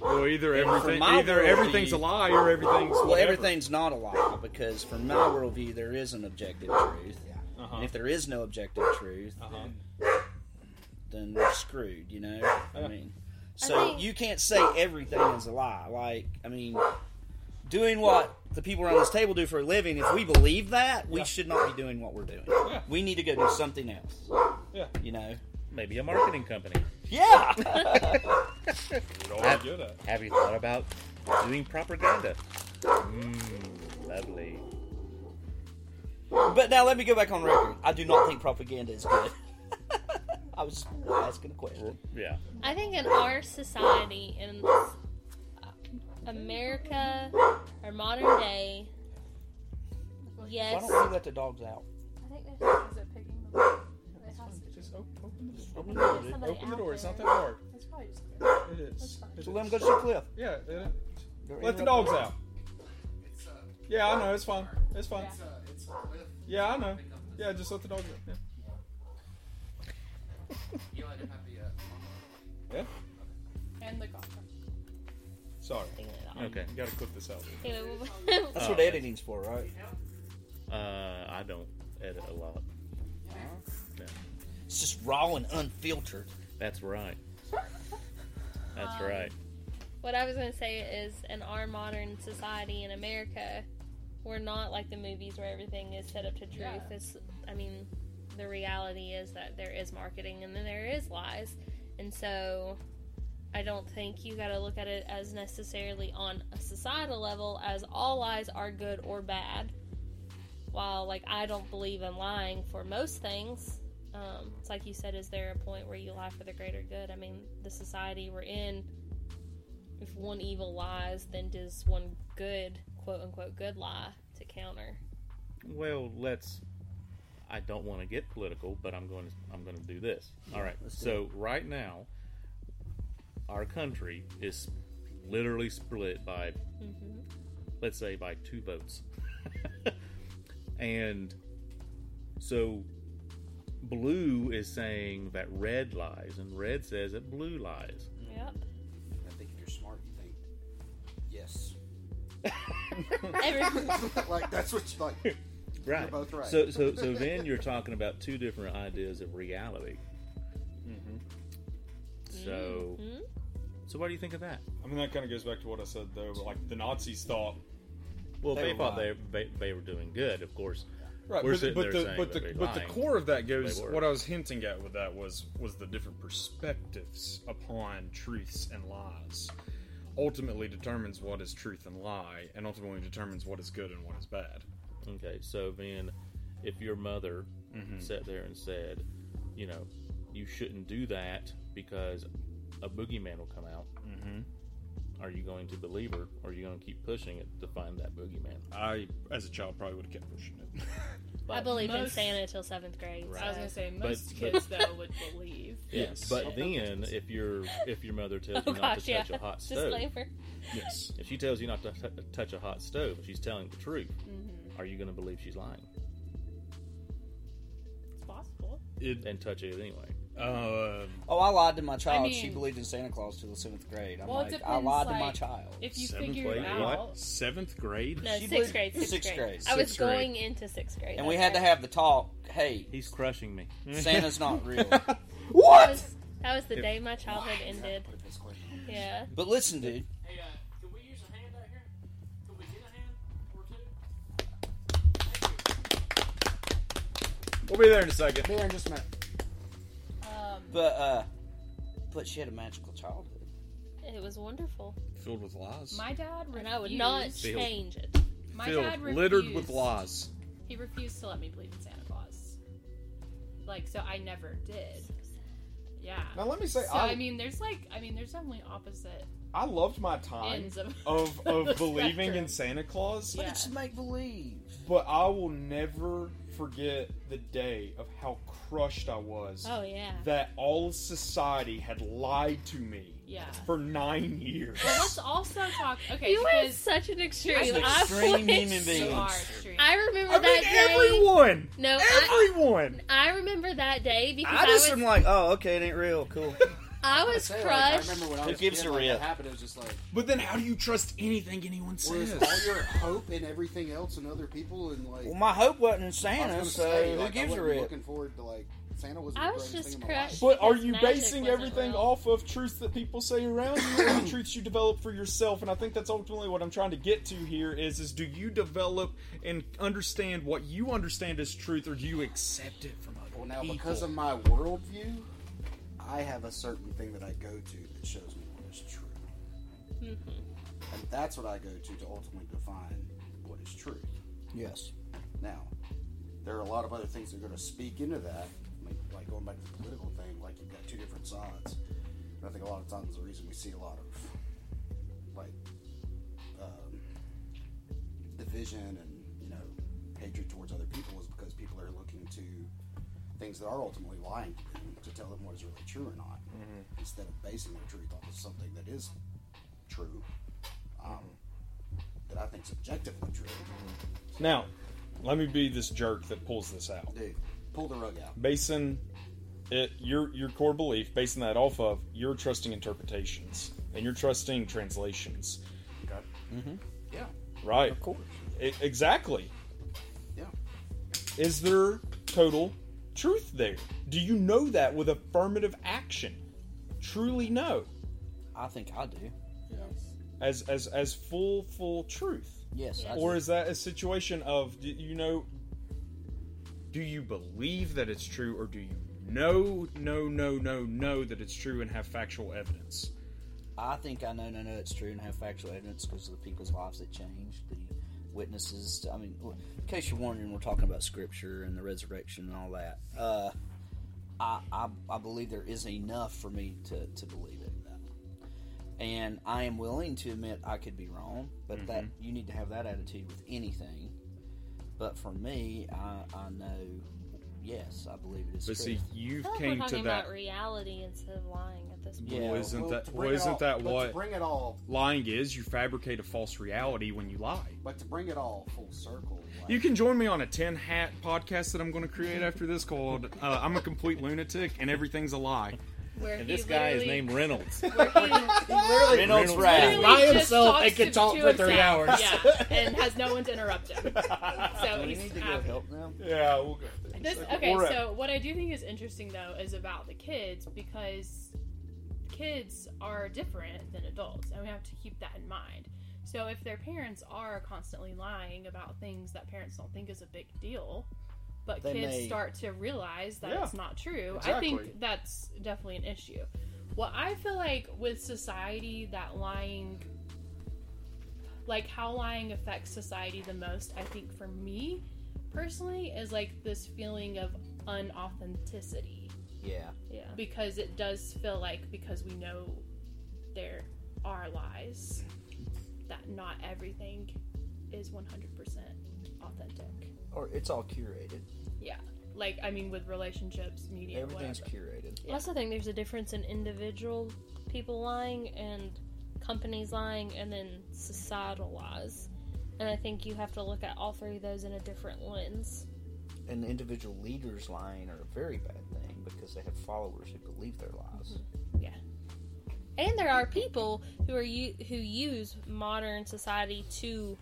S6: well, either
S4: And
S6: everything,
S4: my
S6: either everything's a lie or everything's
S4: Well,
S6: whatever.
S4: everything's not a lie because from my worldview, there is an objective truth.
S6: Uh-huh.
S4: And if there is no objective truth,
S6: Uh-huh.
S4: then, then we're screwed. You know, I
S6: Yeah.
S4: mean,
S7: I
S4: so
S7: think-
S4: you can't say everything is a lie. Like, I mean, doing what the people around this table do for a living, if we believe that, we should not be doing what we're doing.
S6: Yeah.
S4: We need to go do something else.
S6: Yeah.
S4: You know.
S8: Maybe a marketing company.
S4: Yeah. <laughs>
S6: We'd all
S8: Have,
S6: good at.
S8: have you thought about doing propaganda? Mmm, lovely.
S4: but now let me go back on record. I do not think propaganda is good. <laughs> I was asking a question.
S8: Yeah.
S7: I think in our society, in America, or modern day, Yes.
S4: Why don't we let the dogs out?
S9: I think they're is it picking them up? It has to.
S6: Just open, open the door.
S4: Open the door.
S7: somebody
S6: Open the door. It's not that hard.
S9: It's probably just.
S6: It is.
S9: fine.
S4: So let them go to the cliff.
S6: Yeah. it-
S4: They're
S6: Let the dogs out. Yeah, I know. It's fine. It's fine.
S3: It's, uh, it's a lift.
S6: Yeah, I know. Yeah, just let the dogs go. Yeah.
S3: You let him have the, uh,
S6: Yeah.
S9: And the coffee.
S6: Sorry.
S1: Okay.
S6: You gotta clip this out. <laughs>
S4: That's what
S1: okay.
S4: editing's for, right?
S1: Uh, I don't edit a lot. No.
S4: It's just raw and unfiltered.
S1: That's right. That's
S7: Um,
S1: right.
S7: What I was going to say is, in our modern society in America, we're not like the movies where everything is set up to truth.
S9: Yeah.
S7: It's, I mean, the reality is that there is marketing and then there is lies, and so I don't think you got to look at it as necessarily on a societal level as all lies are good or bad. While like I don't believe in lying for most things, um, it's like you said, is there a point where you lie for the greater good? I mean, the society we're in, if one evil lies, then does one good, quote unquote, good lie to counter?
S1: Well, let's. I don't want to get political, but I'm going to. I'm going to do this. All right.
S4: let's
S1: So right now, our country is literally split by,
S7: Mm-hmm.
S1: let's say, by two votes, <laughs> and so blue is saying that red lies, and red says that blue lies.
S7: Yep.
S3: I think if you're smart, you think, yes.
S7: Every- <laughs>
S3: like, that's what you like. <laughs>
S1: Right.
S3: You're both right.
S1: So, so, so then you're talking about two different ideas of reality.
S6: Mm-hmm.
S1: So,
S7: Mhm.
S1: So what do you think of that?
S6: I mean, that kind of goes back to what I said though. Like the Nazis thought.
S1: Well,
S6: They
S1: they, thought they, they they were doing good, of course.
S6: Right,
S1: We're
S6: but, but
S1: there
S6: the but the but the core of that goes. What I was hinting at with that was was the different perspectives upon truths and lies. Ultimately, determines what is truth and lie, and ultimately determines what is good and what is bad.
S1: Okay, so then, if your mother
S6: Mhm.
S1: sat there and said, you know, you shouldn't do that because a boogeyman will come out,
S6: mm-hmm.
S1: are you going to believe her, or are you going to keep pushing it to find that boogeyman?
S6: I, as a child, probably would have kept pushing it. <laughs>
S7: I believed in
S9: most-
S7: Santa until seventh grade.
S9: I was gonna say most
S1: but-
S9: kids though would believe. <laughs>
S1: Yes, but then if your if your mother tells
S7: Oh
S1: you not
S7: gosh,
S1: to touch
S7: yeah.
S1: a hot <laughs> stove,
S7: Disclaimer.
S6: yes,
S1: if she tells you not to t- touch a hot stove, she's telling the truth.
S9: Mhm.
S1: Are you going to believe she's lying
S9: It's possible.
S6: It,
S1: and touch it anyway?
S6: Uh,
S4: Oh, I lied to my child.
S9: I
S4: she believed in Santa Claus till the seventh grade. I'm
S9: Well, it
S4: like, I
S9: depends,
S4: lied to my child.
S9: If you
S6: seventh
S9: figure
S6: grade.
S9: it
S6: What? Seventh grade?
S7: No,
S4: She
S7: sixth
S4: believed-
S7: grade. Sixth,
S4: sixth
S7: grade.
S4: grade.
S7: I was
S6: Sixth grade.
S7: going into sixth grade.
S4: and we
S7: that's
S4: had to have the talk. Hey,
S1: He's crushing me.
S4: Santa's not <laughs> real.
S7: That
S4: what?
S7: was, that was the day my childhood ended. Yeah.
S4: But listen, dude.
S3: Hey, uh, can we use a hand out here? Can we get a hand or two?
S6: We'll be there in a second.
S3: Be there in just a minute.
S4: But uh, but she had a magical childhood.
S7: It was wonderful.
S6: Filled with lies.
S9: my dad refused.
S7: And I would not
S6: Filled.
S7: change it.
S9: My
S6: Filled,
S9: dad refused.
S6: littered with lies.
S9: He refused to let me believe in Santa Claus. Like, so I never did. Yeah.
S6: Now let me say,
S9: So
S6: I,
S9: I mean, there's like, I mean, there's definitely opposite
S6: I loved my time
S9: of
S6: of of <laughs> believing
S9: spectrum.
S6: in Santa Claus.
S4: But
S9: Yeah.
S4: it's make believe.
S6: But I will never forget the day of how crushed I was
S7: Oh yeah.
S6: that all of society had lied to me
S9: Yeah.
S6: for nine years.
S9: Well, let's also talk. <laughs> Okay,
S7: you went such an extreme.
S4: That's an
S7: I
S4: extreme
S7: went-
S4: human being.
S9: extreme.
S7: I remember
S6: I mean,
S7: that day.
S6: everyone!
S7: No, I,
S6: Everyone!
S7: I remember that day because
S4: I
S7: I,
S4: just
S7: was
S4: am like, oh, okay, it ain't real. Cool. <laughs>
S7: I was
S3: Say, like, I
S7: crushed.
S3: remember when I
S4: Who
S3: was
S4: gives
S3: kid,
S4: a
S3: like,
S4: rip?
S3: that happened. It was just like,
S6: But then how do you trust anything anyone
S3: where's
S6: says?
S3: all your hope and everything else and other people and like.
S4: Well, my hope wasn't in
S3: I was
S4: Santa,
S3: gonna
S4: so
S3: say,
S4: who
S3: like, I
S4: gives a
S3: wasn't
S4: rip?
S3: Looking forward to like Santa was.
S7: I
S3: the
S7: was
S3: greatest
S7: just
S3: thing in my life.
S7: crushed.
S6: But are
S7: because
S6: you
S7: magic
S6: basing
S7: wasn't
S6: everything
S7: real.
S6: off of truths that people say around you, or the <coughs> truths you develop for yourself? And I think that's ultimately what I'm trying to get to here. Is is do you develop and understand what you understand as truth, or do you accept it from other
S3: Well, now
S6: people?
S3: because of my worldview, I have a certain thing that I go to that shows me what is true,
S7: Mm-hmm.
S3: and that's what I go to to ultimately define what is truth.
S4: Yes.
S3: Now, there are a lot of other things that are going to speak into that, like, like going back to the political thing. Like you've got two different sides. And I think a lot of times the reason we see a lot of like um, division and you know hatred towards other people is because people are looking to things that are ultimately lying to them to tell them what is really true or not, instead of basing their truth off of something that is true. Um, that I think is objectively true.
S6: Now, let me be this jerk that pulls this out.
S3: Dude, pull the rug out.
S6: Basing it your your core belief, basing that off of you're trusting interpretations and you're trusting translations.
S3: Okay.
S6: Mm-hmm.
S3: Yeah.
S6: Right. Of
S4: course.
S6: exactly.
S3: Yeah.
S6: Is there total truth there? Do you know that with affirmative action? Truly know.
S4: I think I do. Yes.
S6: As as as full full truth.
S4: Yes, I
S6: Or
S4: do.
S6: is that a situation of do you know do you believe that it's true or do you know no no no no, know that it's true and have factual evidence?
S4: I think I know, no, no, it's true and have factual evidence because of the people's lives that changed, the witnesses. I mean, in case you're wondering, we're talking about scripture and the resurrection and all that. Uh, I, I, I believe there is enough for me to, to believe it. And I am willing to admit I could be wrong, but that you need to have that attitude with anything. But for me, I, I know, yes, I believe it is
S6: But
S4: true.
S6: see, you've
S7: I feel like
S6: came
S7: we're
S6: to that
S7: about reality instead of lying at this point.
S4: Yeah,
S6: well, isn't
S3: well,
S6: that well,
S3: bring it
S6: isn't
S3: all-
S6: that
S3: but to
S6: what
S3: bring it all-
S6: lying is? You fabricate a false reality when you lie.
S3: But to bring it all full circle, like,
S6: You can join me on a 10 hat podcast that I'm going to create after this called uh, I'm a Complete Lunatic and Everything's a Lie.
S9: Where
S8: And this guy is named Reynolds. <laughs>
S9: Where he,
S4: Reynolds
S8: Reynolds
S4: Rap.
S9: literally
S8: By himself
S9: talks
S8: and can talk for three
S9: himself.
S8: hours.
S9: Yeah, <laughs> and has no one to interrupt him. <laughs> So
S4: we
S9: he's
S4: need to go help them.
S6: Yeah, we'll go.
S9: This, okay, so what I do think is interesting though is about the kids because kids are different than adults, and we have to keep that in mind. So if their parents are constantly lying about things that parents don't think is a big deal, but
S4: They
S9: kids
S4: may-
S9: start to realize that
S6: Yeah,
S9: it's not true, I think that's definitely an issue. What I feel like with society that lying like how lying affects society the most, I think for me personally is like this feeling of unauthenticity
S4: Yeah.
S7: Yeah.
S9: because it does feel like because we know there are lies that not everything is 100% authentic.
S4: Or it's all curated.
S9: Yeah. Like I mean with relationships, media,
S4: Everything's
S9: whatever.
S4: curated.
S7: I also think there's a difference in individual people lying and companies lying and then societal lies. And I think you have to look at all three of those in a different lens.
S4: And individual leaders lying are very bad thing because they have followers who believe their lies. Mm-hmm.
S7: Yeah. And there are people who are u- who use modern society to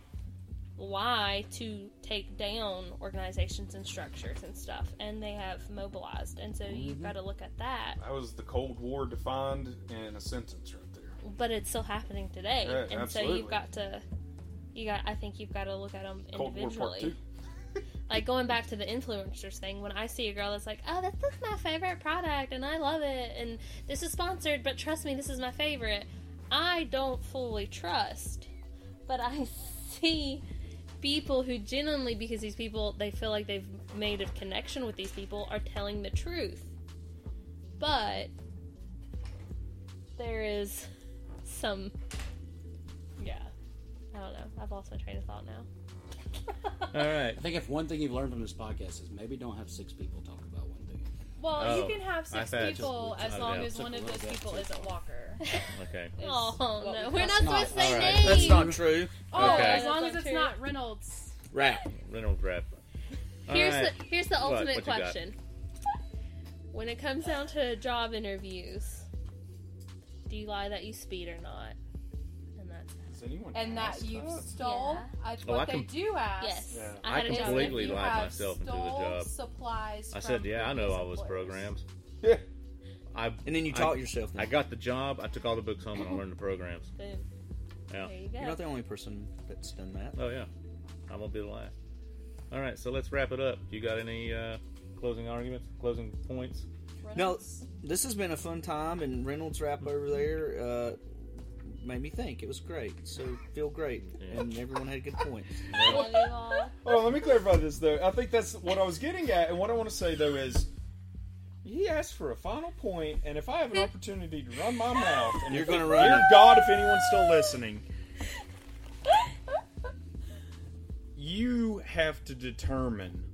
S7: lie to take down organizations and structures and stuff, and they have mobilized. And so you've mm-hmm. got to look at that.
S6: That was the Cold War defined in a sentence right there.
S7: But it's still happening today,
S6: Yeah,
S7: and so you've got to. You got. I think you've got to look at them
S6: Cold War Part
S7: individually. Like going back to the influencers thing, when I see a girl that's like, "Oh, this is my favorite product, and I love it, and this is sponsored, but trust me, this is my favorite," I don't fully trust, but I <laughs> see people who genuinely, because these people, they feel like they've made a connection with these people, are telling the truth, but there is some, yeah, I don't know. I've lost my train of thought now. <laughs>
S8: All right.
S10: I think if one thing you've learned from this podcast is maybe don't have six people talk about one thing.
S9: Well,
S8: Oh,
S9: you can have
S8: I
S9: six
S8: thought it
S9: people
S8: just-
S9: as long
S8: yeah.
S9: as one of those people isn't Walker. <laughs>
S8: Okay. <laughs>
S9: Is
S7: Oh
S9: what
S7: no,
S9: we-
S7: we're not
S10: That's
S7: supposed to
S10: not-
S7: say
S8: all right.
S7: names.
S4: That's not true.
S9: Oh,
S8: Okay.
S9: as long as it's
S7: true.
S9: not Reynolds.
S4: Rap.
S8: Reynolds rap. All
S7: Here's
S8: right.
S7: the here's the
S8: What?
S7: ultimate
S8: What you got?
S7: question. When it comes down to job interviews, do you lie that you speed or not? And
S6: Does anyone
S9: And that
S6: ask
S9: you
S6: that?
S9: stole. I,
S8: Oh,
S9: what
S8: I
S9: they do ask.
S7: yes.
S6: Yeah.
S7: I
S8: I
S7: had a job
S8: completely lied
S9: have
S8: myself into a
S9: stole
S8: job.
S9: Supplies.
S8: I said, yeah, I know
S9: previous
S8: all those programs.
S6: Yeah.
S8: I
S4: And then you
S8: I-
S4: taught yourself.
S8: I got the job. I took all the books home and I learned the programs. <laughs>
S7: Boom.
S8: Yeah.
S7: There you go.
S4: You're not the only person that's done that.
S8: Oh yeah. I'm gonna be the last. All right, so let's wrap it up. You got any uh, closing arguments, closing points?
S4: No, this has been a fun time, and Reynolds wrap over there uh, made me think. It was great. So feel great, and everyone had good points. <laughs>
S7: Love you.
S6: Oh, let me clarify this though. I think that's what I was getting at, and what I want to say though is, he asked for a final point, and if I have an opportunity to run my mouth, and
S4: You're gonna run
S6: Dear
S4: it.
S6: God, if anyone's still listening, you have to determine.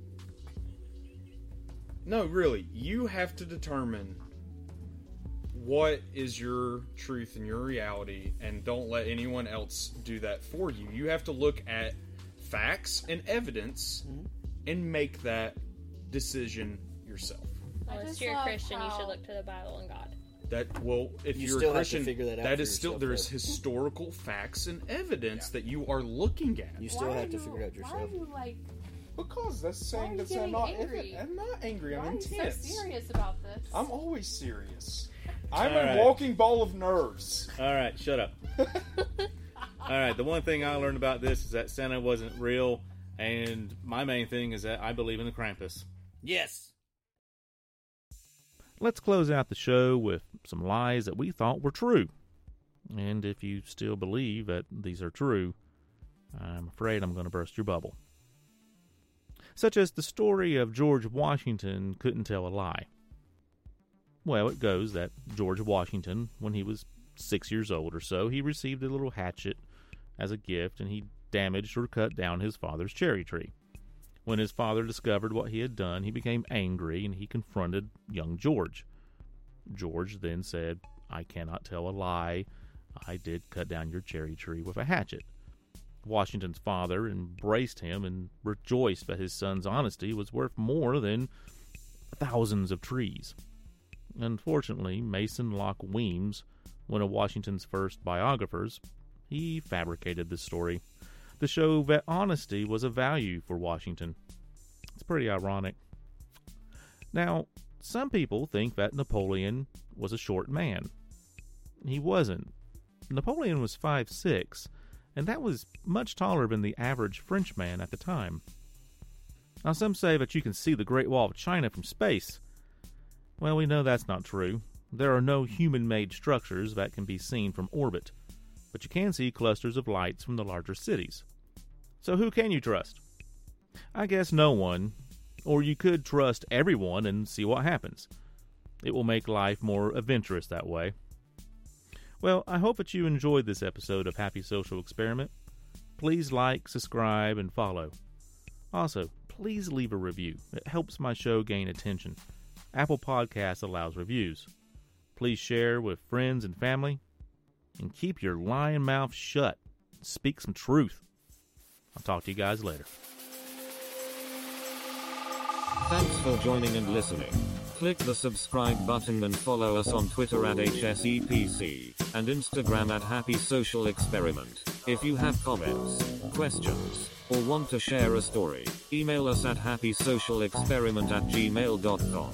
S6: No, really, you have to determine what is your truth and your reality, and don't let anyone else do that for you. You have to look at facts and evidence mm-hmm. and make that decision yourself.
S7: Unless
S9: just
S7: you're a
S9: love
S7: Christian, you should look to the Bible and God.
S6: That well, if
S4: You
S6: are
S4: still
S6: a
S4: have to
S6: Christian,
S4: figure that out
S6: that still there's historical facts and evidence that you are looking at.
S4: You still
S9: Why
S4: have to
S9: you-
S4: figure it out
S9: Why
S4: yourself.
S9: are you like?
S6: Because that's
S9: Why
S6: saying
S9: you
S6: that's I'm not
S9: angry?
S6: I'm not angry. I'm
S9: Why are you so serious about this?
S6: I'm always serious. I'm
S8: All
S6: a
S8: right.
S6: walking ball of nerves.
S8: All right, shut up. <laughs> All right, the one thing I learned about this is that Santa wasn't real, and my main thing is that I believe in the Krampus.
S4: Yes.
S1: Let's close out the show with some lies that we thought were true. And if you still believe that these are true, I'm afraid I'm going to burst your bubble. Such as the story of George Washington couldn't tell a lie. Well, it goes that George Washington, when he was six years old or so, he received a little hatchet as a gift and he damaged or cut down his father's cherry tree. When his father discovered what he had done, he became angry and he confronted young George. George then said, I cannot tell a lie. I did cut down your cherry tree with a hatchet. Washington's father embraced him and rejoiced that his son's honesty was worth more than thousands of trees. Unfortunately, Mason Locke Weems, one of Washington's first biographers, he fabricated this story to show that honesty was a value for Washington. It's pretty ironic. Now, some people think that Napoleon was a short man. He wasn't. Napoleon was five six, and that was much taller than the average Frenchman at the time. Now, some say that you can see the Great Wall of China from space. Well, we know that's not true. There are no human made structures that can be seen from orbit, but you can see clusters of lights from the larger cities. So, who can you trust? I guess no one, or you could trust everyone and see what happens. It will make life more adventurous that way. Well, I hope that you enjoyed this episode of Happy Social Experiment. Please like, subscribe, and follow. Also, please leave a review. It helps my show gain attention. Apple Podcasts allows reviews. Please share with friends and family. And keep your lying mouth shut. Speak some truth. I'll talk to you guys later.
S2: Thanks for joining and listening. Click the subscribe button and follow us on Twitter at HSEPC and Instagram at Happy Social Experiment. If you have comments, questions, or want to share a story, email us at happysocialexperiment at gmail.com.